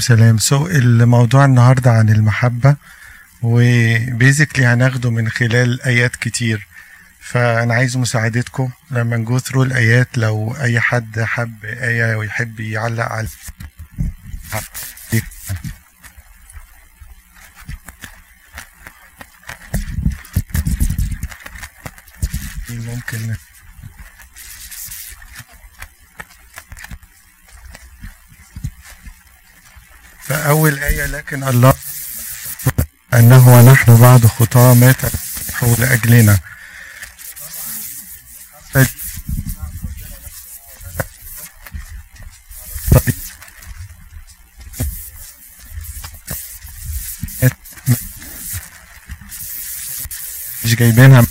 سلام so الموضوع النهاردة عن المحبة و basically هناخده من خلال آيات كتير. فأنا عايز مساعدتكم لما ن go through الآيات لو أي حد حب آية ويحب يعلق على ممكن فأول آية لكن الله أنه ونحن بعد خطاة مات المسيح لأجلنا مش جايبينها.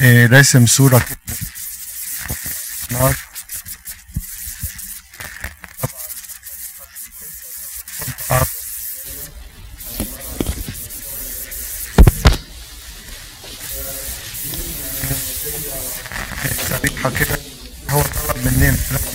إيه، راسم صورة كده نار. كده هو طلب مننا.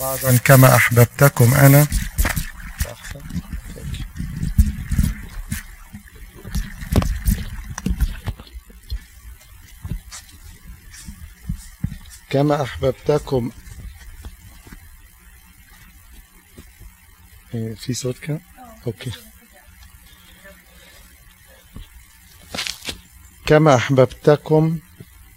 بعضا كما أحببتكم أنا. كما أحببتكم. إيه، في صوت كده؟ أوكي. كما أحببتكم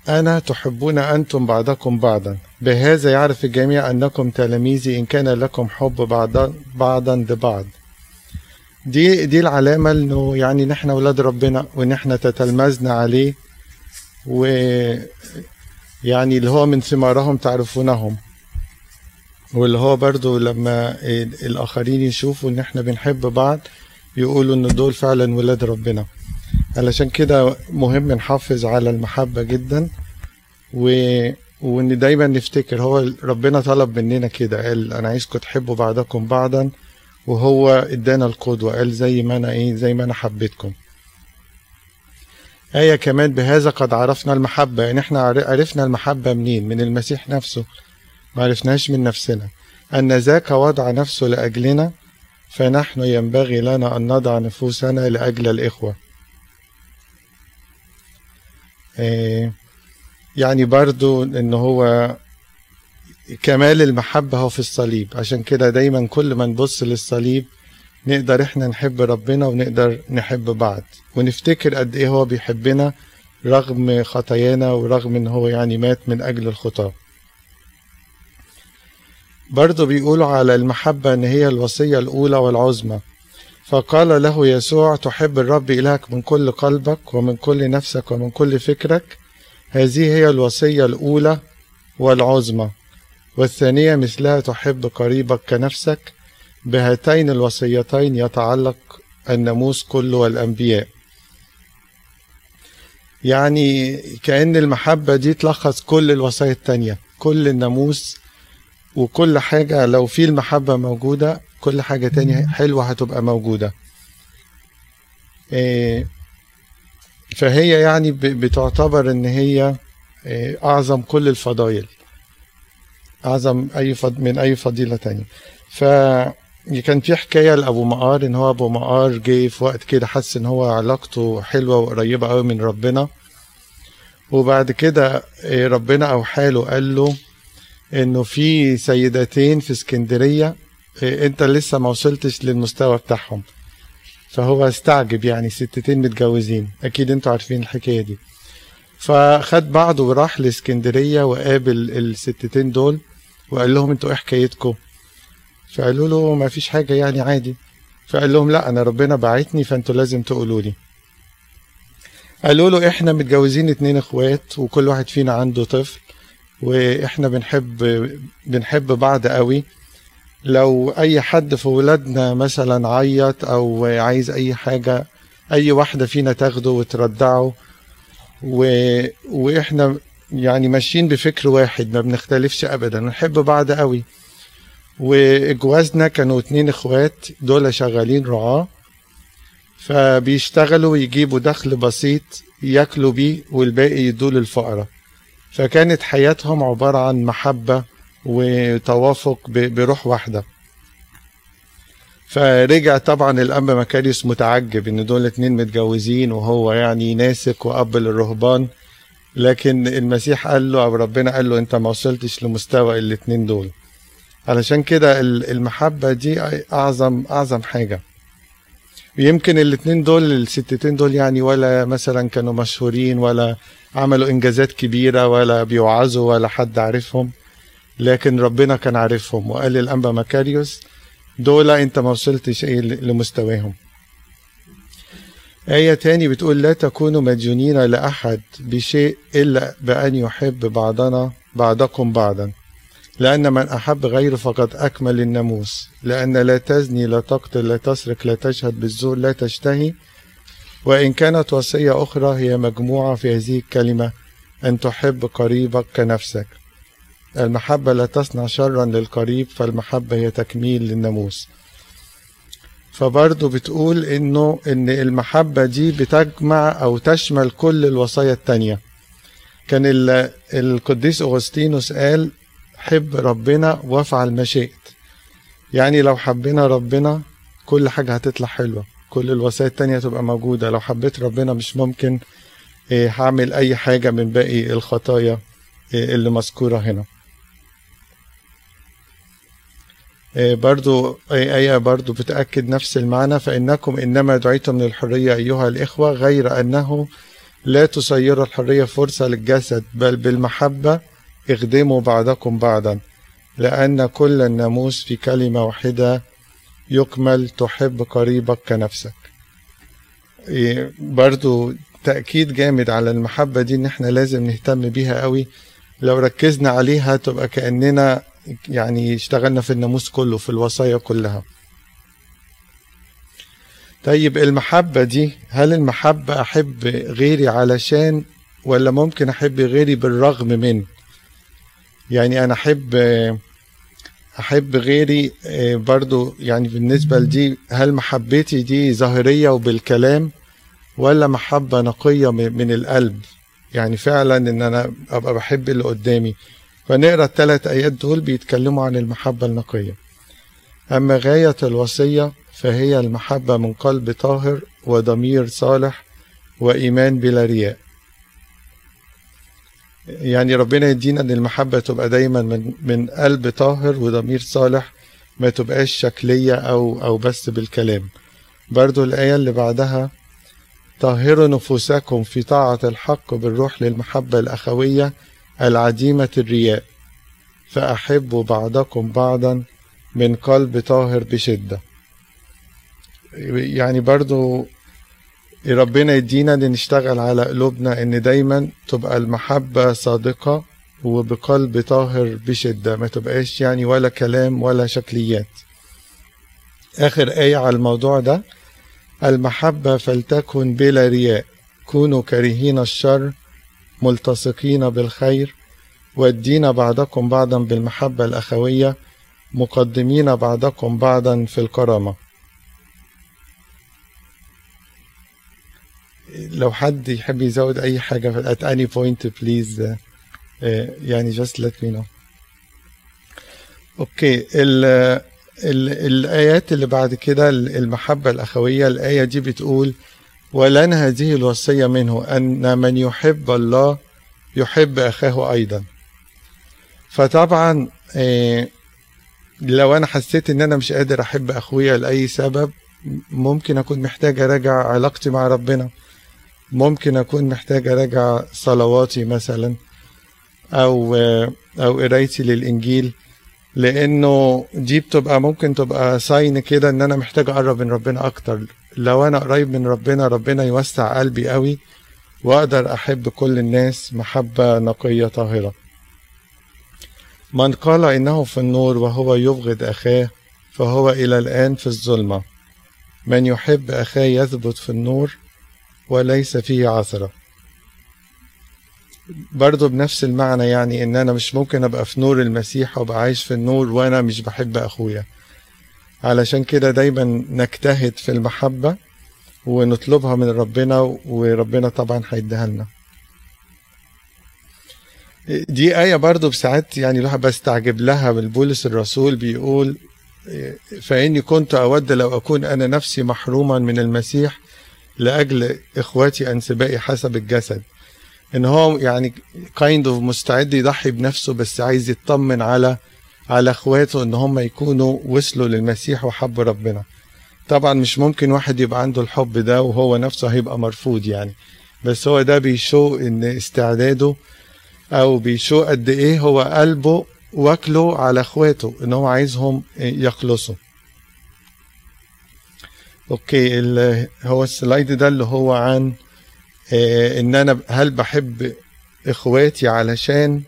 أنا تحبون أنتم بعضكم بعضا. بهذا يعرف الجميع أنكم تلاميذي إن كان لكم حب بعضا بعضا لبعض. دي دي العلامة إنه يعني نحن أولاد ربنا وإن إحنا تتلمذنا عليه و يعني اللي هو من ثمارهم تعرفونهم. واللي هو برضو لما الآخرين يشوفوا إن إحنا بنحب بعض يقولوا إن دول فعلا ولاد ربنا. علشان كده مهم نحافظ على المحبة جدا و... وإن دايما نفتكر هو ربنا طلب مننا كده قال أنا عايزكم تحبوا بعضكم بعضا وهو إدانا القدوة قال زي ما أنا إيه زي ما أنا حبيتكم. آية كمان بهذا قد عرفنا المحبة يعني إحنا عرفنا المحبة منين؟ من المسيح نفسه. ما عرفناش من نفسنا. أن ذاك وضع نفسه لأجلنا فنحن ينبغي لنا أن نضع نفوسنا لأجل الإخوة. يعني برضو إن هو كمال المحبة هو في الصليب. عشان كده دايما كل ما نبص للصليب نقدر إحنا نحب ربنا ونقدر نحب بعض. ونفتكر قد إيه هو بيحبنا رغم خطايانا ورغم إن هو يعني مات من أجل الخطاة. برضو بيقولوا على المحبة إن هي الوصية الأولى والعظمى. فقال له يسوع تحب الرب إلهك من كل قلبك ومن كل نفسك ومن كل فكرك هذه هي الوصية الأولى والعظمى والثانية مثلها تحب قريبك كنفسك بهاتين الوصيتين يتعلق الناموس كله والأنبياء. يعني كأن المحبة دي تلخص كل الوصايا التانية كل الناموس وكل حاجة. لو في المحبة موجودة كل حاجة تانية حلوة هتبقى موجودة. فهي يعني بتعتبر إن هي أعظم كل الفضائل. أعظم أي فض من أي فضيلة تانية. ف كان في حكاية لأبو مقار إن هو أبو مقار جه في وقت كده حس إن هو علاقته حلوة وقريبة أوي من ربنا. وبعد كده ربنا أوحى له قال له إنه في سيدتين في اسكندرية أنت لسه ما وصلتش للمستوى بتاعهم. فهو استعجب يعني ستتين متجوزين. أكيد أنتوا عارفين الحكاية دي. فخد بعضه وراح لإسكندرية وقابل الستتين دول وقال لهم أنتوا إيه حكايتكم؟ فقالوا له ما فيش حاجة يعني عادي. فقال لهم لا أنا ربنا بعتني فانتوا لازم تقولوا لي. قالوا له إحنا متجوزين اتنين إخوات وكل واحد فينا عنده طفل وإحنا بنحب بنحب بعض قوي. لو أي حد في ولادنا مثلا عيط أو عايز أي حاجة أي واحدة فينا تاخده وتردعه و... وإحنا يعني ماشيين بفكر واحد ما بنختلفش ابدا نحب بعض قوي. وجوازنا كانوا اتنين إخوات دول شغالين رعاة فبيشتغلوا ويجيبوا دخل بسيط ياكلوا بيه والباقي يدوا للفقراء. فكانت حياتهم عبارة عن محبة وتوافق بروح واحدة. فرجع طبعا الأب مكاريوس متعجب إن دول اتنين متجوزين وهو يعني ناسك وأب للرهبان لكن المسيح قال له أو ربنا قال له أنت ما وصلتش لمستوى الاتنين دول. علشان كده ال- المحبة دي أعظم أعظم حاجة. يمكن الاتنين دول الستتين دول يعني ولا مثلا كانوا مشهورين ولا عملوا إنجازات كبيرة ولا بيوعظوا ولا حد عارفهم. لكن ربنا كان عارفهم وقال للأنبا مكاريوس دول أنت ما وصلتش إيه لمستواهم. آية تاني بتقول لا تكونوا مديونين لأحد بشيء إلا بأن يحب بعضنا بعضكم بعضا لأن من أحب غيره فقد أكمل الناموس لأن لا تزني لا تقتل لا تسرق لا تشهد بالزور لا تشتهي وإن كانت وصية أخرى هي مجموعة في هذه الكلمة أن تحب قريبك كنفسك. المحبة لا تصنع شرا للقريب فالمحبة هي تكميل للناموس. فبرضه بتقول إنه إن المحبة دي بتجمع أو تشمل كل الوصايا التانية. كان ال- القديس أغسطينوس قال حب ربنا وافعل ما شئت يعني لو حبينا ربنا كل حاجة هتطلع حلوة. كل الوسائل التانية تبقى موجودة. لو حبيت ربنا مش ممكن إيه، هعمل أي حاجة من باقي الخطايا إيه، اللي مذكورة هنا إيه، برضو أي آية برضو بتأكد نفس المعنى فإنكم إنما دعيتم للحرية أيها الإخوة غير أنه لا تصيروا الحرية فرصة للجسد بل بالمحبة اخدموا بعضكم بعضا لأن كل الناموس في كلمة واحدة يكمل تحب قريبك كنفسك. إيه، برضو تأكيد جامد على المحبة دي إن إحنا لازم نهتم بيها قوي. لو ركزنا عليها تبقى كأننا يعني اشتغلنا في الناموس كله في الوصايا كلها. طيب المحبة دي هل المحبة أحب غيري علشان ولا ممكن أحب غيري بالرغم من؟ يعني أنا أحب أحب غيري آه، برضو يعني بالنسبة لدي هل محبتي دي ظاهرية وبالكلام ولا محبة نقية من القلب؟ يعني فعلا إن أنا أبقى بحب اللي قدامي. فنقرأ الثلاث آيات دول بيتكلموا عن المحبة النقية. أما غاية الوصية فهي المحبة من قلب طاهر وضمير صالح وإيمان بلا رياء. يعني ربنا يدينا إن المحبة تبقى دايما من من قلب طاهر وضمير صالح ما تبقاش شكلية أو أو بس بالكلام. برضو الآية اللي بعدها طهروا نفوسكم في طاعة الحق بالروح للمحبة الأخوية العديمة الرياء فأحبوا بعضكم بعضا من قلب طاهر بشدة. يعني برضو ربنا يدينا إن نشتغل على قلوبنا إن دايما تبقى المحبة صادقة وبقلب طاهر بشدة ما تبقاش يعني ولا كلام ولا شكليات. آخر آية على الموضوع ده المحبة فلتكن بلا رياء كونوا كارهين الشر ملتصقين بالخير وادين بعضكم بعضا بالمحبة الأخوية مقدمين بعضكم بعضا في الكرامة. لو حد يحب يزود أي حاجة at any point please uh, يعني just let me know. أوكي ال ال الآيات اللي بعد كده المحبة الأخوية الآية دي بتقول ولن هذه الوصية منه أن من يحب الله يحب أخاه أيضا. فطبعا إيه لو أنا حسيت إن أنا مش قادر أحب أخويا لأي سبب ممكن أكون محتاج أراجع علاقتي مع ربنا. ممكن أكون محتاج أراجع صلواتي مثلا أو أو قرايتي للإنجيل. لأنه دي بتبقى ممكن تبقى ساين كده إن أنا محتاج أقرب من ربنا أكتر. لو أنا قريب من ربنا ربنا يوسع قلبي قوي وأقدر أحب كل الناس محبة نقية طاهرة. من قال إنه في النور وهو يبغض أخاه فهو إلى الآن في الظلمة. من يحب أخاه يثبت في النور وليس فيه عثرة. برضه بنفس المعنى يعني إن أنا مش ممكن أبقى في نور المسيح وابقى عايش في النور وأنا مش بحب أخويا. علشان كده دايما نجتهد في المحبة ونطلبها من ربنا وربنا طبعا هيديها لنا. دي آية برضو بساعات يعني الواحد بستعجب لها من بولس الرسول بيقول فإني كنت أود لو أكون أنا نفسي محروما من المسيح لأجل إخواتي أنسبائي حسب الجسد. إن هو يعني kind of مستعد يضحي بنفسه بس عايز يطمن على على إخواته إن هم يكونوا وصلوا للمسيح وحبوا ربنا. طبعا مش ممكن واحد يبقى عنده الحب ده وهو نفسه هيبقى مرفوض يعني. بس هو ده بي show إن استعداده أو بي show قد إيه هو قلبه واكله على أخواته إن هو عايزهم يخلصوا. okay هو ال slide ده اللي هو عن إن أنا هل بحب إخواتي علشان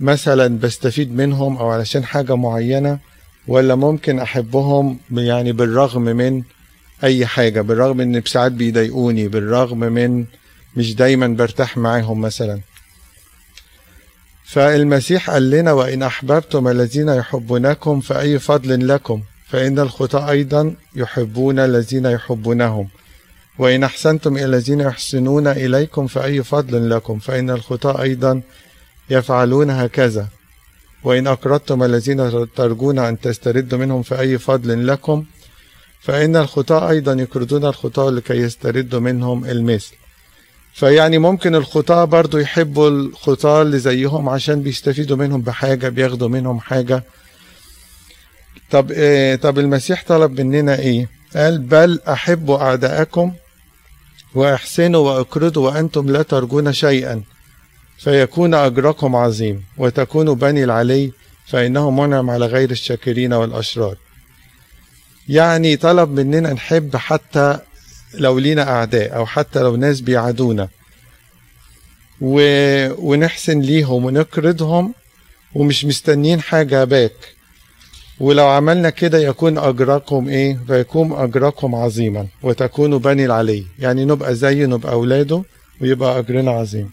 مثلا بستفيد منهم أو علشان حاجة معينة ولا ممكن أحبهم يعني بالرغم من أي حاجة بالرغم إن ساعات بيضايقوني بالرغم من مش دايما برتاح معاهم مثلا؟ فالمسيح قال لنا وإن أحببتم الذين يحبونكم فأي فضل لكم فإن الخطاة أيضا يحبون الذين يحبونهم. وإن أحسنتم إلى الذين يحسنون إليكم فأي فضل لكم فإن الخطاة أيضا يفعلون هكذا. وإن أقرضتم الذين ترجون أن تستردوا منهم فأي فضل لكم فإن الخطاة أيضا يقرضون الخطاة لكي يستردوا منهم المثل. فيعني ممكن الخطاة برضو يحبوا الخطاة اللي زيهم عشان بيستفيدوا منهم بحاجة بياخدوا منهم حاجة. طب إيه طب المسيح طلب مننا إيه؟ قال بل احبوا أعداءكم واحسنوا واقرضوا وأنتم لا ترجون شيئا فيكون أجركم عظيم وتكونوا بني العلي فانه منعم على غير الشاكرين والأشرار يعني طلب مننا نحب حتى لو لينا أعداء أو حتى لو ناس بيعادونا. ونحسن ليهم ونقرضهم ومش مستنين حاجة back ولو عملنا كده يكون أجركم إيه؟ فيكون أجركم عظيما وتكونوا بني العلي. يعني نبقى زيه نبقى أولاده ويبقى أجرنا عظيم.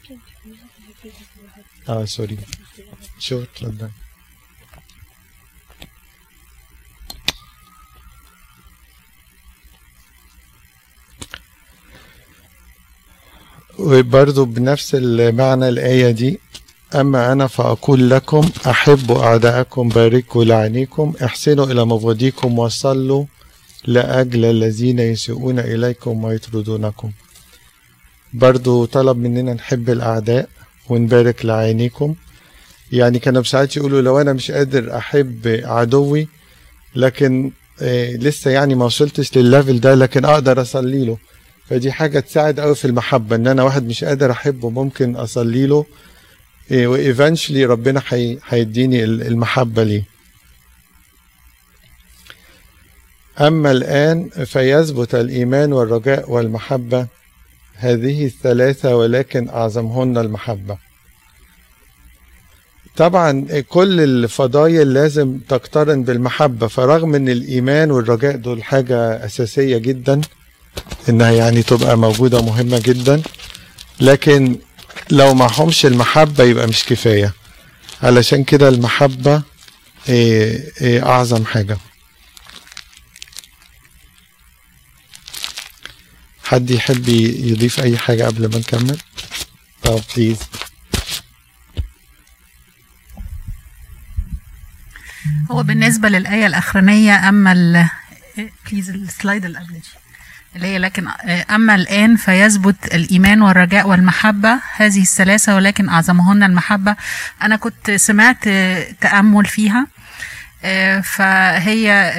آه sorry. شو اتفضل. وبرضو بنفس المعنى الآية دي أما أنا فأقول لكم أحبوا أعداءكم باركوا لعنيكم احسنوا إلى مبغضيكم وصلوا لأجل الذين يسيئون إليكم ويطردونكم. برضو طلب مننا نحب الأعداء ونبارك لعينيكم. يعني كانوا ساعات يقولوا لو أنا مش قادر أحب عدوي لكن آه لسه يعني ما وصلتش للليفل ده لكن أقدر أصلي له. فدي حاجة تساعد قوي في المحبة إن أنا واحد مش قادر أحبه ممكن أصلي له. وايفنشلي ربنا هيديني المحبة ليه. أما الآن فيثبت الإيمان والرجاء والمحبة. هذه الثلاثة ولكن أعظمهن المحبة. طبعا كل الفضايل لازم تقترن بالمحبة فرغم إن الإيمان والرجاء دول حاجة أساسية جدا إنها يعني تبقى موجودة مهمة جدا لكن لو معهمش المحبة يبقى مش كفاية. علشان كده المحبة إيه إيه أعظم حاجة. حد يحب يضيف أي حاجة قبل ما نكمل؟ طب بليز هو بالنسبة للآية الأخرانية أما please ال slide اللي قبل دي. اللي هي لكن أما الآن فيثبت الإيمان والرجاء والمحبة هذه الثلاثة ولكن أعظمهن المحبة. أنا كنت سمعت تأمل فيها فهي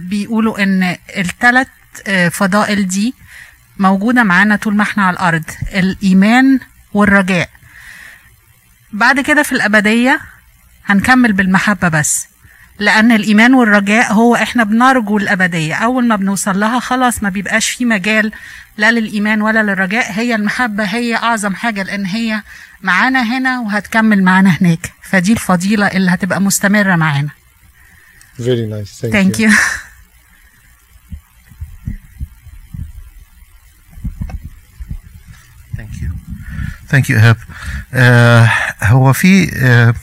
بيقولوا إن الثلاث فضائل دي موجودة معانا طول ما إحنا على الأرض الإيمان والرجاء. بعد كده في الأبدية هنكمل بالمحبة بس. لأن الإيمان والرجاء هو إحنا بنرجو الأبدية أول ما بنوصل لها خلاص ما بيبقاش في مجال لا للإيمان ولا للرجاء هي المحبة هي أعظم حاجة لأن هي معانا هنا وهتكمل معانا هناك فدي الفضيلة اللي هتبقى مستمرة معانا Very nice. Thank, Thank you. you. ثانك يو ايهاب آه هو في آه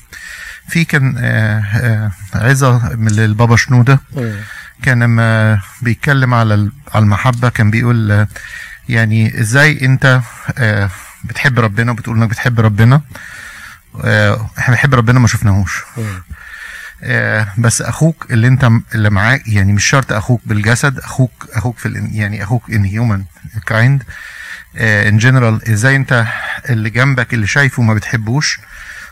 في كان آه آه من البابا شنودة. مم. كان لما بيتكلم على ال- على المحبة كان بيقول آه، يعني إزاي أنت بتحب ربنا؟ وبتقول إنك بتحب ربنا. إحنا بنحب ربنا ما شفناهوش. بس أخوك اللي أنت اللي معاك يعني مش شرط أخوك بالجسد أخوك أخوك في يعني أخوك ان هيومن kind in general إزاي أنت اللي جنبك اللي شايفه ما بتحبوش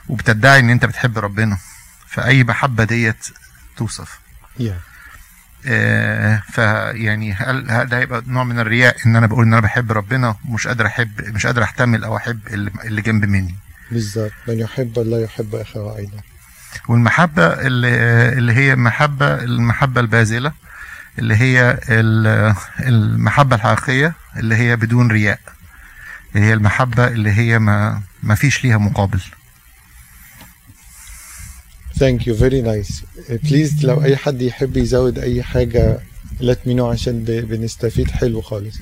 وبتدعي إن أنت بتحب ربنا. فأي محبة ديت توصف. Yeah. آه، فيعني هل هل ده هيبقى نوع من الرياء إن أنا بقول إن أنا بحب ربنا؟ ومش قادر احب مش قادر أحتمل أو أحب اللي, اللي جنب مني. بالظبط. من يحب الله يحب اخاه أيضا والمحبة اللي, اللي هي محبة المحبة الباذلة اللي هي ال- المحبة الحقيقية اللي هي بدون رياء. اللي هي المحبة اللي هي ما ما فيش ليها مقابل. thank you very nice please لو أي حد يحب يزود أي حاجة let me know عشان بنستفيد حلو خالص.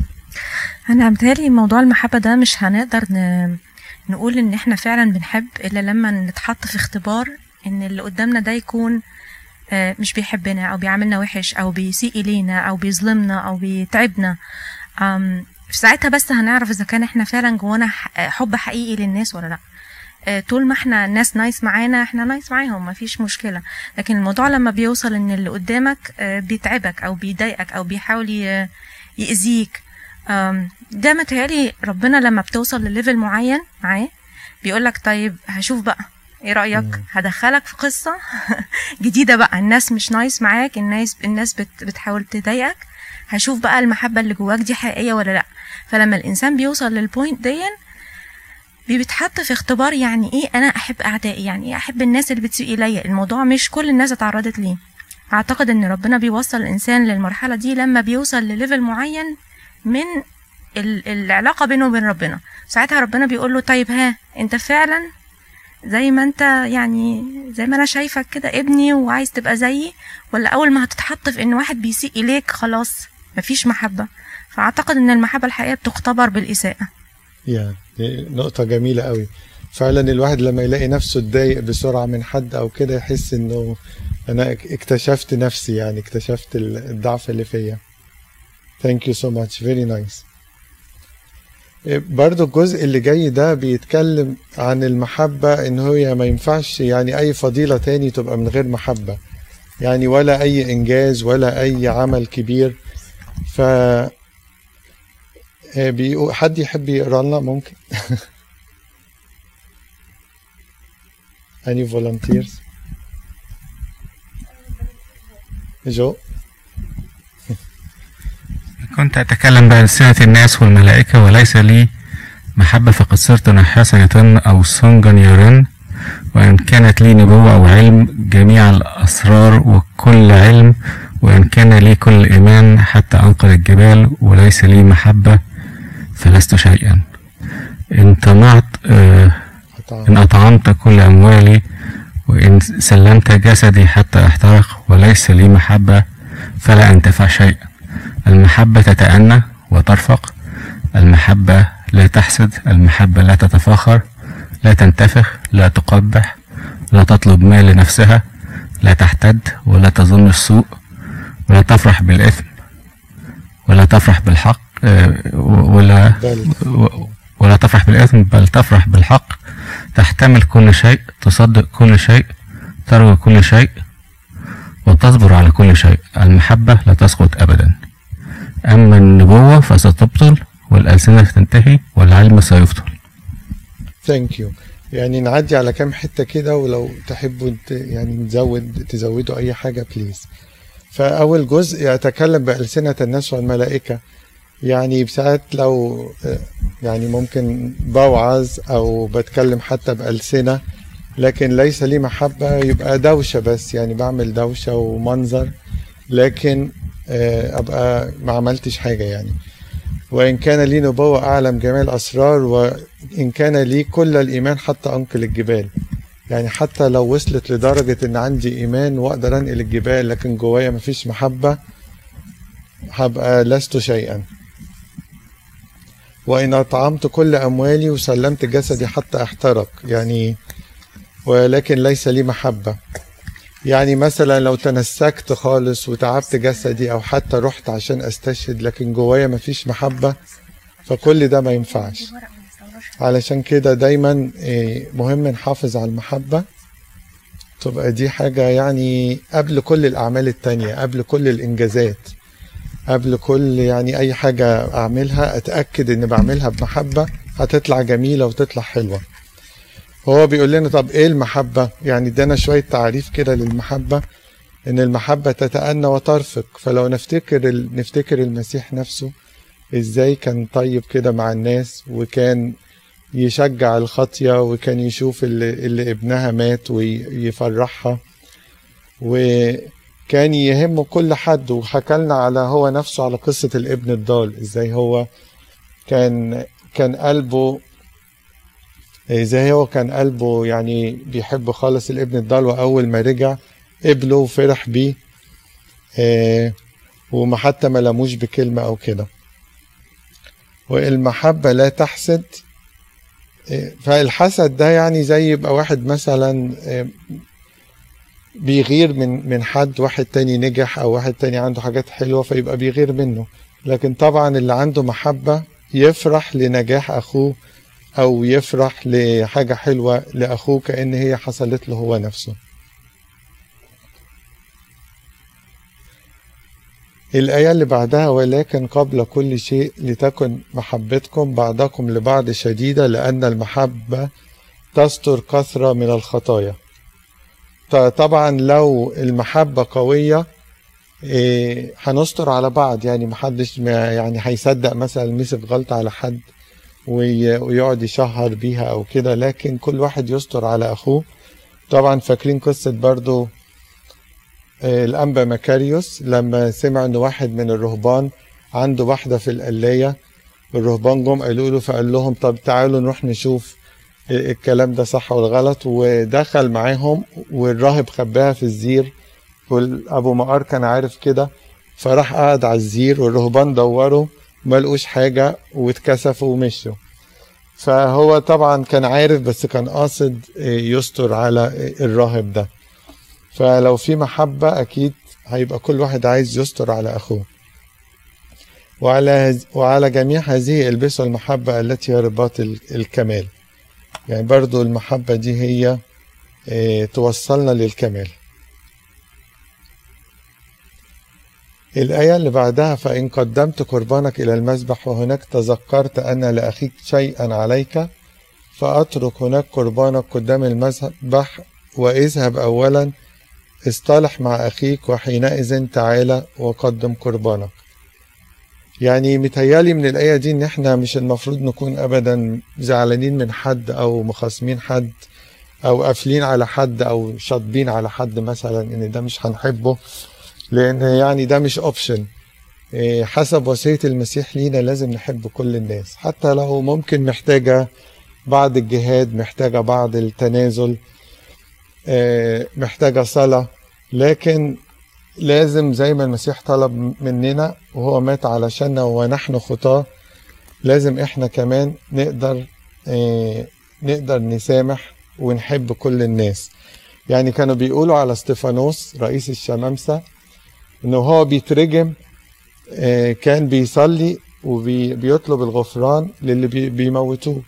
أنا متهيألي موضوع المحبة ده مش هنقدر ن... نقول إن إحنا فعلا بنحب إلا لما نتحط في اختبار إن اللي قدامنا ده يكون آه، مش بيحبنا أو بيعاملنا وحش أو بيسيء إلينا أو بيظلمنا أو بيتعبنا. في ساعتها بس هنعرف إذا كان إحنا فعلا جوانا حب حقيقي للناس ولا لأ. طول ما إحنا الناس nice معانا إحنا nice معاهم مفيش مشكلة. لكن الموضوع لما بيوصل إن اللي قدامك آه، بيتعبك أو بيضايقك أو بيحاول يأذيك ده متهيألي ربنا لما بتوصل لل level معين معاه بيقولك طيب هشوف بقى إيه رأيك؟ مم. هدخلك في قصة جديدة بقى. الناس مش nice معاك الناس الناس بت بتحاول تضايقك هشوف بقى المحبة اللي جواك دي حقيقية ولا لأ. فلما الإنسان بيوصل لل point دي بيتحط في اختبار يعني إيه أنا أحب أعدائي يعني إيه أحب الناس اللي بتسيء الي الموضوع مش كل الناس اتعرضت ليه. أعتقد إن ربنا بيوصل الإنسان للمرحلة دي لما بيوصل لل level معين من ال- العلاقة بينه وبين ربنا. ساعتها ربنا بيقول له طيب ها أنت فعلا زي ما أنت يعني زي ما أنا شايفك كده ابني وعايز تبقى زيي ولا أول ما هتتحط في إن واحد بيسيء إليك خلاص مفيش محبة؟ فأعتقد إن المحبة الحقيقية بتختبر بالإساءة. يا نقطة جميلة قوي. فعلا الواحد لما يلاقي نفسه اتضايق بسرعة من حد أو كده يحس إنه أنا اك- اكتشفت نفسي يعني اكتشفت ال- الضعف اللي فيا. Thank you so much. Very nice. إيه، برضو الجزء اللي جاي ده بيتكلم عن المحبة إن هي ما ينفعش يعني أي فضيلة تاني تبقى من غير محبة. يعني ولا أي إنجاز ولا أي عمل كبير. ف حد يحب يقرا لنا ممكن؟ Any volunteers? جو. كنت أتكلم بألسنة الناس والملائكة وليس لي محبة فقد صرت نحاسة أو سنجا يرن وإن كانت لي نبوة أو علم جميع الأسرار وكل علم. وإن كان لي كل إيمان حتى أنقذ الجبال وليس لي محبة. فلست شيئا. إن طمعت آه إن أطعمت كل أموالي وإن سلمت جسدي حتى أحترق وليس لي محبة فلا أنتفع شيئا. المحبة تتأنى وترفق المحبة لا تحسد المحبة لا تتفاخر لا تنتفخ لا تقبح لا تطلب ما لنفسها لا تحتد ولا تظن السوء ولا تفرح بالإثم ولا تفرح بالحق ولا بل. ولا تفرح بالإثم بل تفرح بالحق. تحتمل كل شيء تصدق كل شيء ترجو كل شيء وتصبر على كل شيء. المحبة لا تسقط أبدا. أما النبوة فستبطل والألسنة تنتهي والعلم سيبطل thank you يعني نعدي على كام حتة كده ولو تحبوا يعني نزود تزودوا أي حاجة please فأول جزء يتكلم بألسنة الناس والملائكة. يعني بساعات لو يعني ممكن بوعظ أو بتكلم حتى بألسنة لكن ليس لي محبة يبقى دوشة بس. يعني بعمل دوشة ومنظر لكن آه، أبقى ما عملتش حاجة يعني. وإن كان لي نبوة أعلم جميع الأسرار وإن كان لي كل الإيمان حتى أنقل الجبال. يعني حتى لو وصلت لدرجة إن عندي إيمان وأقدر أنقل الجبال لكن جوايا مفيش محبة هبقى لست شيئا. وإن أطعمت كل أموالي وسلمت جسدي حتى أحترق. يعني ولكن ليس لي محبة. يعني مثلا لو تنسكت خالص وتعبت جسدي أو حتى رحت عشان أستشهد لكن جوايا مفيش محبة فكل ده ما ينفعش. علشان كده دايما إيه، مهم نحافظ على المحبة. تبقى دي حاجة يعني قبل كل الأعمال التانية قبل كل الإنجازات. قبل كل يعني أي حاجة أعملها أتأكد إن بعملها بمحبة هتطلع جميلة وتطلع حلوة. هو بيقول لنا طب إيه المحبة؟ يعني إدانا شوية تعريف كده للمحبة إن المحبة تتأنى وترفق. فلو نفتكر ال... نفتكر المسيح نفسه إزاي كان طيب كده مع الناس وكان يشجع الخطية وكان يشوف اللي, اللي ابنها مات ويفرحها وكان يهمه كل حد وحكى لنا على هو نفسه على قصة الابن الضال إزاي هو كان كان قلبه إزاي هو كان قلبه يعني بيحب خالص الابن الضال وأول ما رجع قبله وفرح بيه آه وما حتى ما لموش بكلمة أو كده. والمحبة لا تحسد فالحسد ده يعني زي يبقى واحد مثلا بيغير من من حد واحد تاني نجح أو واحد تاني عنده حاجات حلوة فيبقى بيغير منه. لكن طبعا اللي عنده محبة يفرح لنجاح أخوه أو يفرح لحاجة حلوة لأخوه كأن هي حصلت له هو نفسه. الآية اللي بعدها ولكن قبل كل شيء لتكن محبتكم بعضكم لبعض شديدة لأن المحبة تستر كثرة من الخطايا. طبعا لو المحبة قوية إيه هنستر على بعض. يعني محدش يعني هيصدق مثلا مسك غلطة على حد ويقعد يشهر بيها أو كده لكن كل واحد يستر على أخوه. طبعا فاكرين قصة برضو الأنبا مكاريوس لما سمع إن واحد من الرهبان عنده واحدة في القلاية الرهبان جم قالوا له فقال لهم طب تعالوا نروح نشوف الكلام ده صح ولا غلط ودخل معاهم والراهب خباها في الزير والأبو مقار كان عارف كده فراح قعد على الزير والرهبان دوروا ما لقوش حاجة واتكسفوا ومشوا. فهو طبعا كان عارف بس كان قاصد يستر على الراهب ده. فلو في محبة أكيد هيبقى كل واحد عايز يستر على أخوه. وعلى وعلى جميع هذه البسوا المحبة التي هي رباط الكمال. يعني برضو المحبة دي هي آه توصلنا للكمال. الآية اللي بعدها فإن قدمت قربانك إلى المذبح وهناك تذكرت أن لأخيك شيئا عليك فأترك هناك قربانك قدام المذبح وإذهب أولا اصطلح مع أخيك وحينئذ تعالى وقدم قربانك. يعني متهيألي من الآية دي إن إحنا مش المفروض نكون أبدا زعلانين من حد أو مخاصمين حد أو قافلين على حد أو شاطبين على حد مثلا إن ده مش هنحبه لأن يعني ده مش أوبشن حسب وصية المسيح لينا لازم نحب كل الناس. حتى لو ممكن محتاجة بعض الجهاد محتاجة بعض التنازل محتاجة صلاة لكن لازم زي ما المسيح طلب مننا وهو مات علشاننا ونحن خطاة لازم إحنا كمان نقدر نقدر نسامح ونحب كل الناس. يعني كانوا بيقولوا على استفانوس رئيس الشمامسة إنه هو بيترجم كان بيصلي وبيطلب الغفران للي بيموتوه.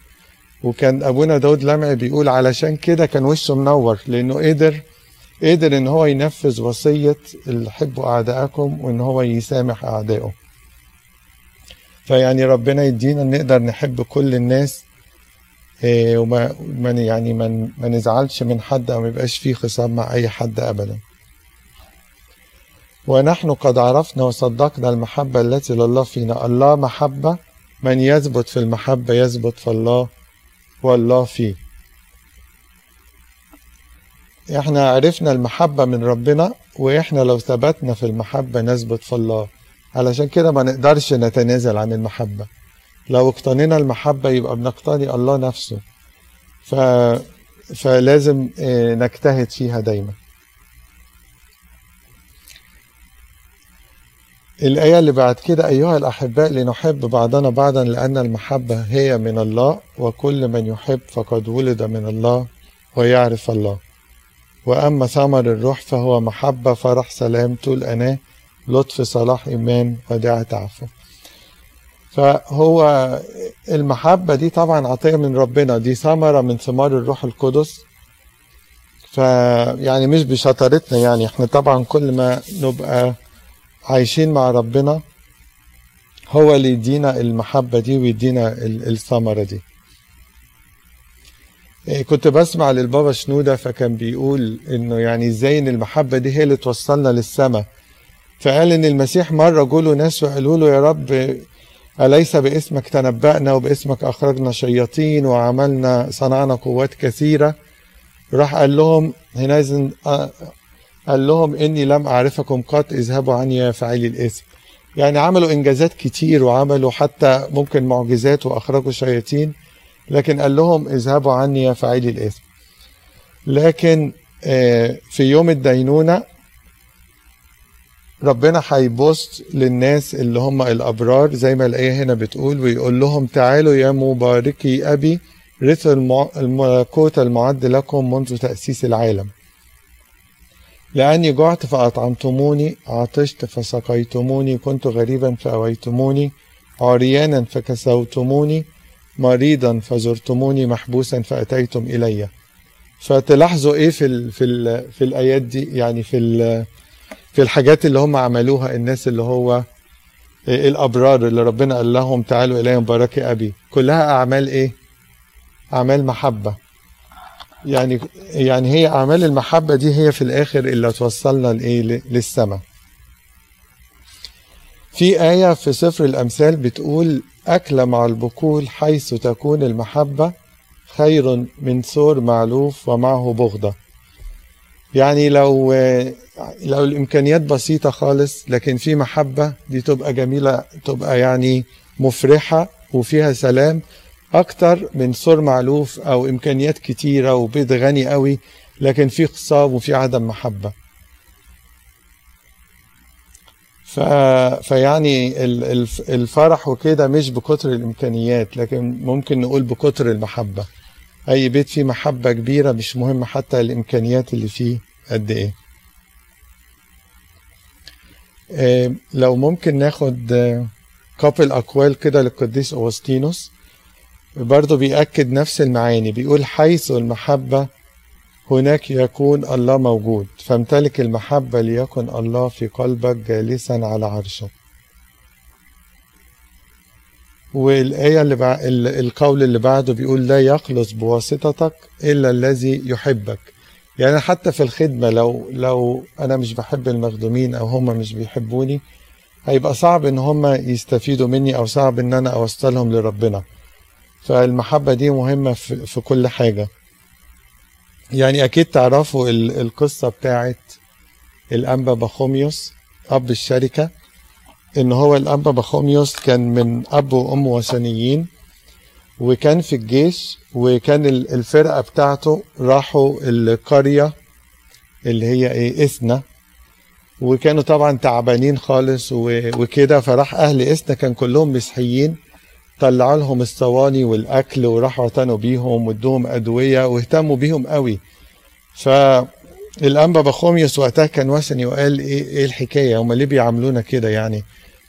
وكان أبونا داود لمعي بيقول علشان كده كان وشه منور لأنه قدر قدر إن هو ينفذ وصية حبوا اعدائكم وإن هو يسامح أعدائه. فيعني ربنا يدينا نقدر نحب كل الناس إيه وما يعني ما نزعلش من حد أو ما يبقاش فيه خصام مع أي حد ابدا. ونحن قد عرفنا وصدقنا المحبة التي لله فينا. الله محبة من يثبت في المحبة يثبت في الله والله فيه. إحنا عرفنا المحبة من ربنا وإحنا لو ثبتنا في المحبة نثبت في الله. علشان كده ما نقدرش نتنازل عن المحبة. لو اقتنينا المحبة يبقى بنقتني الله نفسه. ف... فلازم نجتهد فيها دايما. الآية اللي بعد كده أيها الأحباء لنحب بعضنا بعضا لأن المحبة هي من الله وكل من يحب فقد ولد من الله ويعرف الله. وأما ثمر الروح فهو محبة فرح سلام طول أناة لطف صلاح إيمان وداعة عفو فهو المحبة دي طبعا عطية من ربنا دي ثمرة من ثمار الروح القدس. فيعني مش بشطارتنا يعني إحنا طبعا كل ما نبقى عايشين مع ربنا هو اللي يدينا المحبة دي ويدينا ال- الثمرة دي. كنت بسمع للبابا شنودة فكان بيقول إنه يعني إزاي إن المحبة دي هي اللي توصلنا للسماء فقال إن المسيح مرة جوله ناس وقالوا له يا رب أليس باسمك تنبأنا وباسمك أخرجنا شياطين وعملنا صنعنا قوات كثيرة؟ راح قال لهم حينئذ آه، قال لهم إني لم أعرفكم قط اذهبوا عني يا فاعلي الإثم يعني عملوا إنجازات كتير وعملوا حتى ممكن معجزات وأخرجوا شياطين. لكن قال لهم اذهبوا عني يا فاعلي الإثم. لكن آه، في يوم الدينونة ربنا هيبص للناس اللي هم الأبرار زي ما الآية هنا بتقول ويقول لهم تعالوا يا مباركي أبي المع- الملكوت المعد لكم منذ تأسيس العالم. لأني جعت فأطعمتموني عطشت فسقيتموني كنت غريبا فأويتموني عريانا فكسوتموني مريضا فزرتموني محبوسا فأتيتم إلي. فتلاحظوا إيه في ال في ال في الآيات دي؟ يعني في في الحاجات اللي هم عملوها الناس اللي هو الأبرار اللي ربنا قال لهم تعالوا إلي مباركي أبي. كلها أعمال إيه؟ أعمال محبة. يعني يعني هي أعمال المحبة دي هي في الآخر اللي توصلنا لإيه؟ للسماء. في آية في سفر الأمثال بتقول أكل مع البكول حيث تكون المحبة خير من ثور معلوف ومعه بغضة. يعني لو لو الإمكانيات بسيطة خالص لكن في محبة دي تبقى جميلة تبقى يعني مفرحة وفيها سلام. أكتر من ثور معلوف أو إمكانيات كتيرة وبيت غني قوي لكن في خصاب وفي عدم محبة. ف... فيعني ال- الف- الفرح وكده مش بكتر الإمكانيات لكن ممكن نقول بكتر المحبة. أي بيت فيه محبة كبيرة مش مهم حتى الإمكانيات اللي فيه قد إيه. آه، لو ممكن ناخد كابل أقوال كده للقديس اوغسطينوس برضه بيأكد نفس المعاني بيقول حيث المحبة هناك يكون الله موجود فامتلك المحبة ليكن الله في قلبك جالسا على عرشه والآية اللي بع... ال- القول اللي بعده بيقول لا يخلص بواسطتك إلا الذي يحبك. يعني حتى في الخدمة لو لو أنا مش بحب المخدومين أو هم مش بيحبوني هيبقى صعب إن هم يستفيدوا مني أو صعب إن أنا أوصلهم لربنا. فالمحبة دي مهمة في, في كل حاجة. يعني أكيد تعرفوا ال- القصة بتاعت الأنبا بخوميوس أب الشركة إن هو الأنبا بخوميوس كان من أب وأم وثنيين وكان في الجيش وكان ال- الفرقة بتاعته راحوا القرية اللي هي إيه إثنا وكانوا طبعا تعبانين خالص وكده فراح أهل إثنا كان كلهم مسيحيين. طلعوا لهم الصواني والأكل وراحوا اعتنوا بيهم وادوهم أدوية واهتموا بيهم قوي. فالأنبا بخوميوس وقتها كان وثني وقال إيه إيه الحكاية؟ هم ليه بيعاملونا كده يعني؟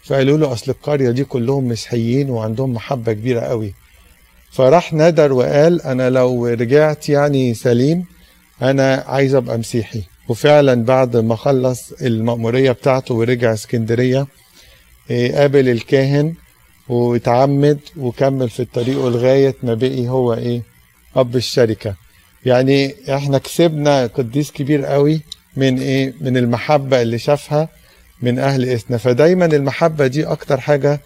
فقالوا له أصل القرية دي كلهم مسيحيين وعندهم محبة كبيرة قوي. فراح ندر وقال أنا لو رجعت يعني سليم أنا عايز أبقى مسيحي. وفعلا بعد ما خلص المأمورية بتاعته ورجع اسكندرية إيه، قابل الكاهن واتعمد وكمل في الطريق لغاية ما بقي هو إيه؟ أب الشركة. يعني إحنا كسبنا قديس كبير قوي من إيه؟ من المحبة اللي شافها من أهل إثنا. فدايما المحبة دي أكتر حاجة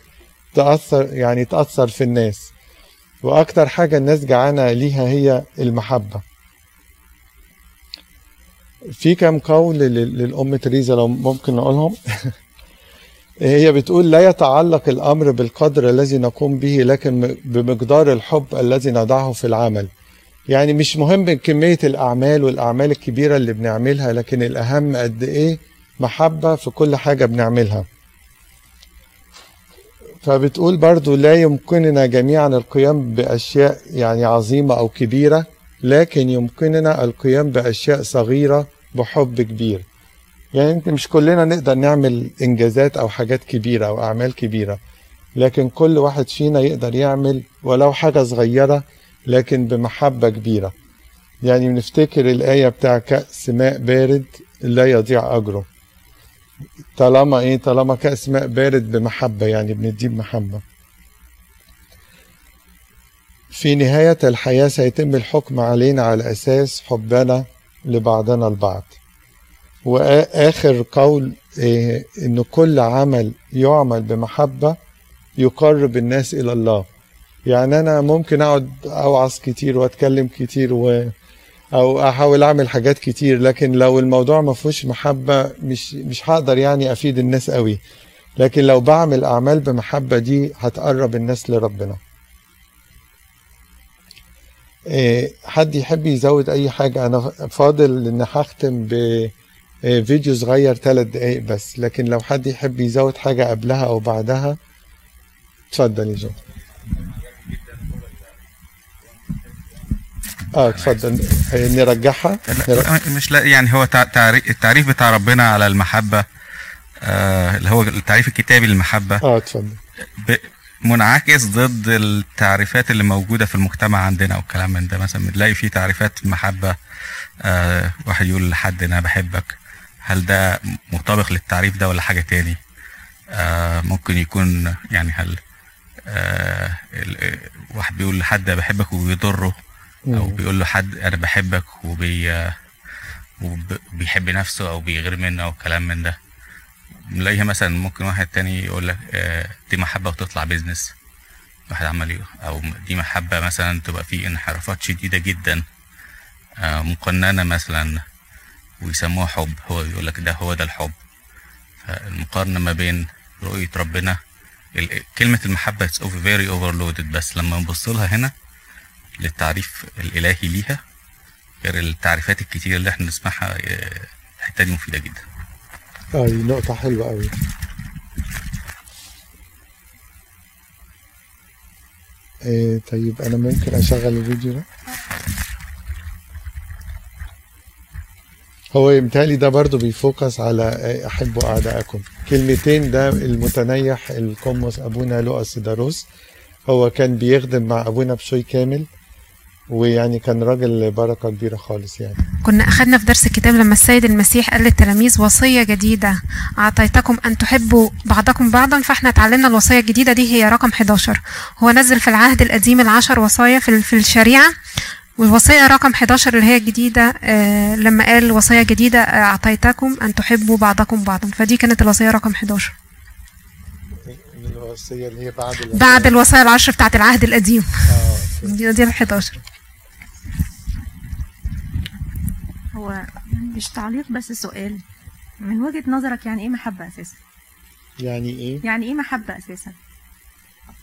تأثر يعني تأثر في الناس. وأكتر حاجة الناس جعانة ليها هي المحبة. في كم قول لل- للأم تريزا لو ممكن نقولهم؟ هي بتقول لا يتعلق الأمر بالقدر الذي نقوم به لكن بمقدار الحب الذي نضعه في العمل. يعني مش مهم كمية الأعمال والأعمال الكبيرة اللي بنعملها لكن الأهم قد إيه؟ محبة في كل حاجة بنعملها. فبتقول برضو لا يمكننا جميعا القيام بأشياء يعني عظيمة أو كبيرة لكن يمكننا القيام بأشياء صغيرة بحب كبير. يعني انت مش كلنا نقدر نعمل إنجازات أو حاجات كبيرة أو أعمال كبيرة لكن كل واحد فينا يقدر يعمل ولو حاجة صغيرة لكن بمحبة كبيرة. يعني بنفتكر الآية بتاع كأس ماء بارد لا يضيع أجره. طالما إيه؟ طالما كأس ماء بارد بمحبة يعني بنديه بمحبة. في نهاية الحياة سيتم الحكم علينا على أساس حبنا لبعضنا البعض. وآخر قول إيه إن كل عمل يعمل بمحبة يقرب الناس إلى الله. يعني أنا ممكن أقعد أوعظ كتير وأتكلم كتير و أو أحاول أعمل حاجات كتير لكن لو الموضوع ما فيهوش محبة مش مش هقدر يعني أفيد الناس قوي لكن لو بعمل أعمال بمحبة دي هتقرب الناس لربنا. إيه، حد يحب يزود أي حاجة؟ أنا فاضل إن هختم بفيديو صغير ثلاث دقايق بس. لكن لو حد يحب يزود حاجة قبلها أو بعدها اتفضل يا جو. آه اتفضل. نرجعها. نر- مش لا يعني هو تع- تعري- التعريف بتاع ربنا على المحبة آه اللي هو التعريف الكتابي للمحبة. آه اتفضل. منعكس ضد التعريفات اللي موجودة في المجتمع عندنا والكلام من ده. مثلا بنلاقي في تعريفات محبة آه واحد يقول لحد أنا بحبك. هل ده مطابق للتعريف ده ولا حاجة تاني؟ آه ممكن يكون يعني هل آه ال- واحد بيقول لحد بحبك وبيضره أو. بيقول له حد أنا بحبك وبي وبيحب نفسه أو بيغير منه أو كلام من ده. نلاقيها مثلا ممكن واحد تاني يقول لك آه، دي محبة وتطلع بيزنس واحد عمل أو دي محبة مثلا تبقى في انحرافات شديدة جدا آه، مقننة مثلا. ويسموها حب. هو يقول لك ده هو ده الحب. فالمقارنة ما بين رؤية ربنا كلمة المحبة it's very overloaded. بس لما نبص لها هنا للتعريف الإلهي ليها غير التعريفات الكتير اللي إحنا نسمعها آه، الحتة دي مفيدة جدا. دي نقطة حلوة قوي إيه طيب أنا ممكن أشغل الفيديو ده؟ هو يمتالي ده برضو بيفوكس على آه، أحبوا أعداءكم كلمتين ده المتنيح القمص أبونا لؤس داروس. هو كان بيخدم مع أبونا بشوي كامل ويعني كان راجل بركة كبيرة خالص يعني. كنا أخذنا في درس الكتاب لما السيد المسيح قال للتلاميذ وصية جديدة أعطيتكم أن تحبوا بعضكم بعضا فإحنا اتعلمنا الوصية الجديدة دي هي رقم 11 هو نزل في العهد القديم العشر وصايا في الشريعة. والوصية رقم 11 اللي هي الجديدة آه لما قال وصية جديدة آه، أعطيتكم أن تحبوا بعضكم بعضا فدي كانت الوصية رقم 11 الوصية اللي هي بعد الوصية. بعد الوصايا العشر بتاعت العهد القديم آه. دي دي ال 11 هو مش تعليق بس سؤال من وجهة نظرك يعني إيه محبة أساسا يعني إيه؟ يعني إيه محبة أساسا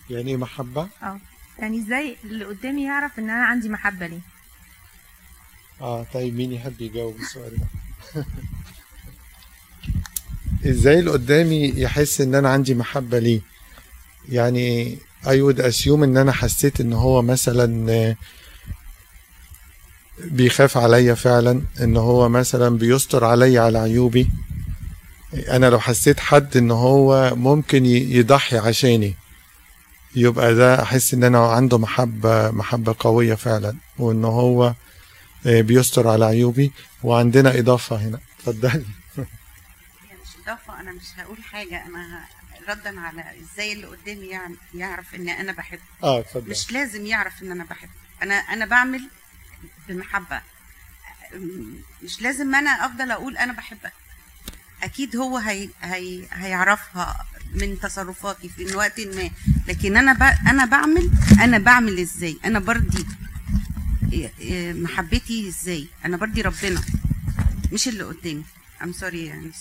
يعني إيه محبة؟ آه يعني إزاي اللي قدامي يعرف ان أنا عندي محبة ليه؟ آه طيب مين يحب يجاوب السؤال ده؟ إزاي اللي قدامي يحس ان أنا عندي محبة ليه؟ يعني I would assume ان أنا حسيت ان هو مثلا بيخاف عليا فعلا ان هو مثلا بيستر عليا على عيوبي. أنا لو حسيت حد ان هو ممكن يضحي عشاني يبقى ده أحس إن أنا عنده محبة محبة قوية فعلا وإن هو آه، بيستر على عيوبي وعندنا إضافة هنا. اتفضلي. يعني مش إضافة أنا مش هقول حاجة أنا ردا على إزاي اللي قدامي يعم- يعرف ان أنا بحبه. آه اتفضل مش لازم يعرف إن أنا بحبه. أنا أنا بعمل بمحبة. مش لازم أنا أفضل أقول أنا بحبك. أكيد هو هي هي هيعرفها من تصرفاتي في وقت ما. لكن أنا. أنا بعمل أنا بعمل إزاي؟ أنا برضي محبتي إزاي؟ أنا برضي ربنا مش اللي قدامي. ام سوري يعني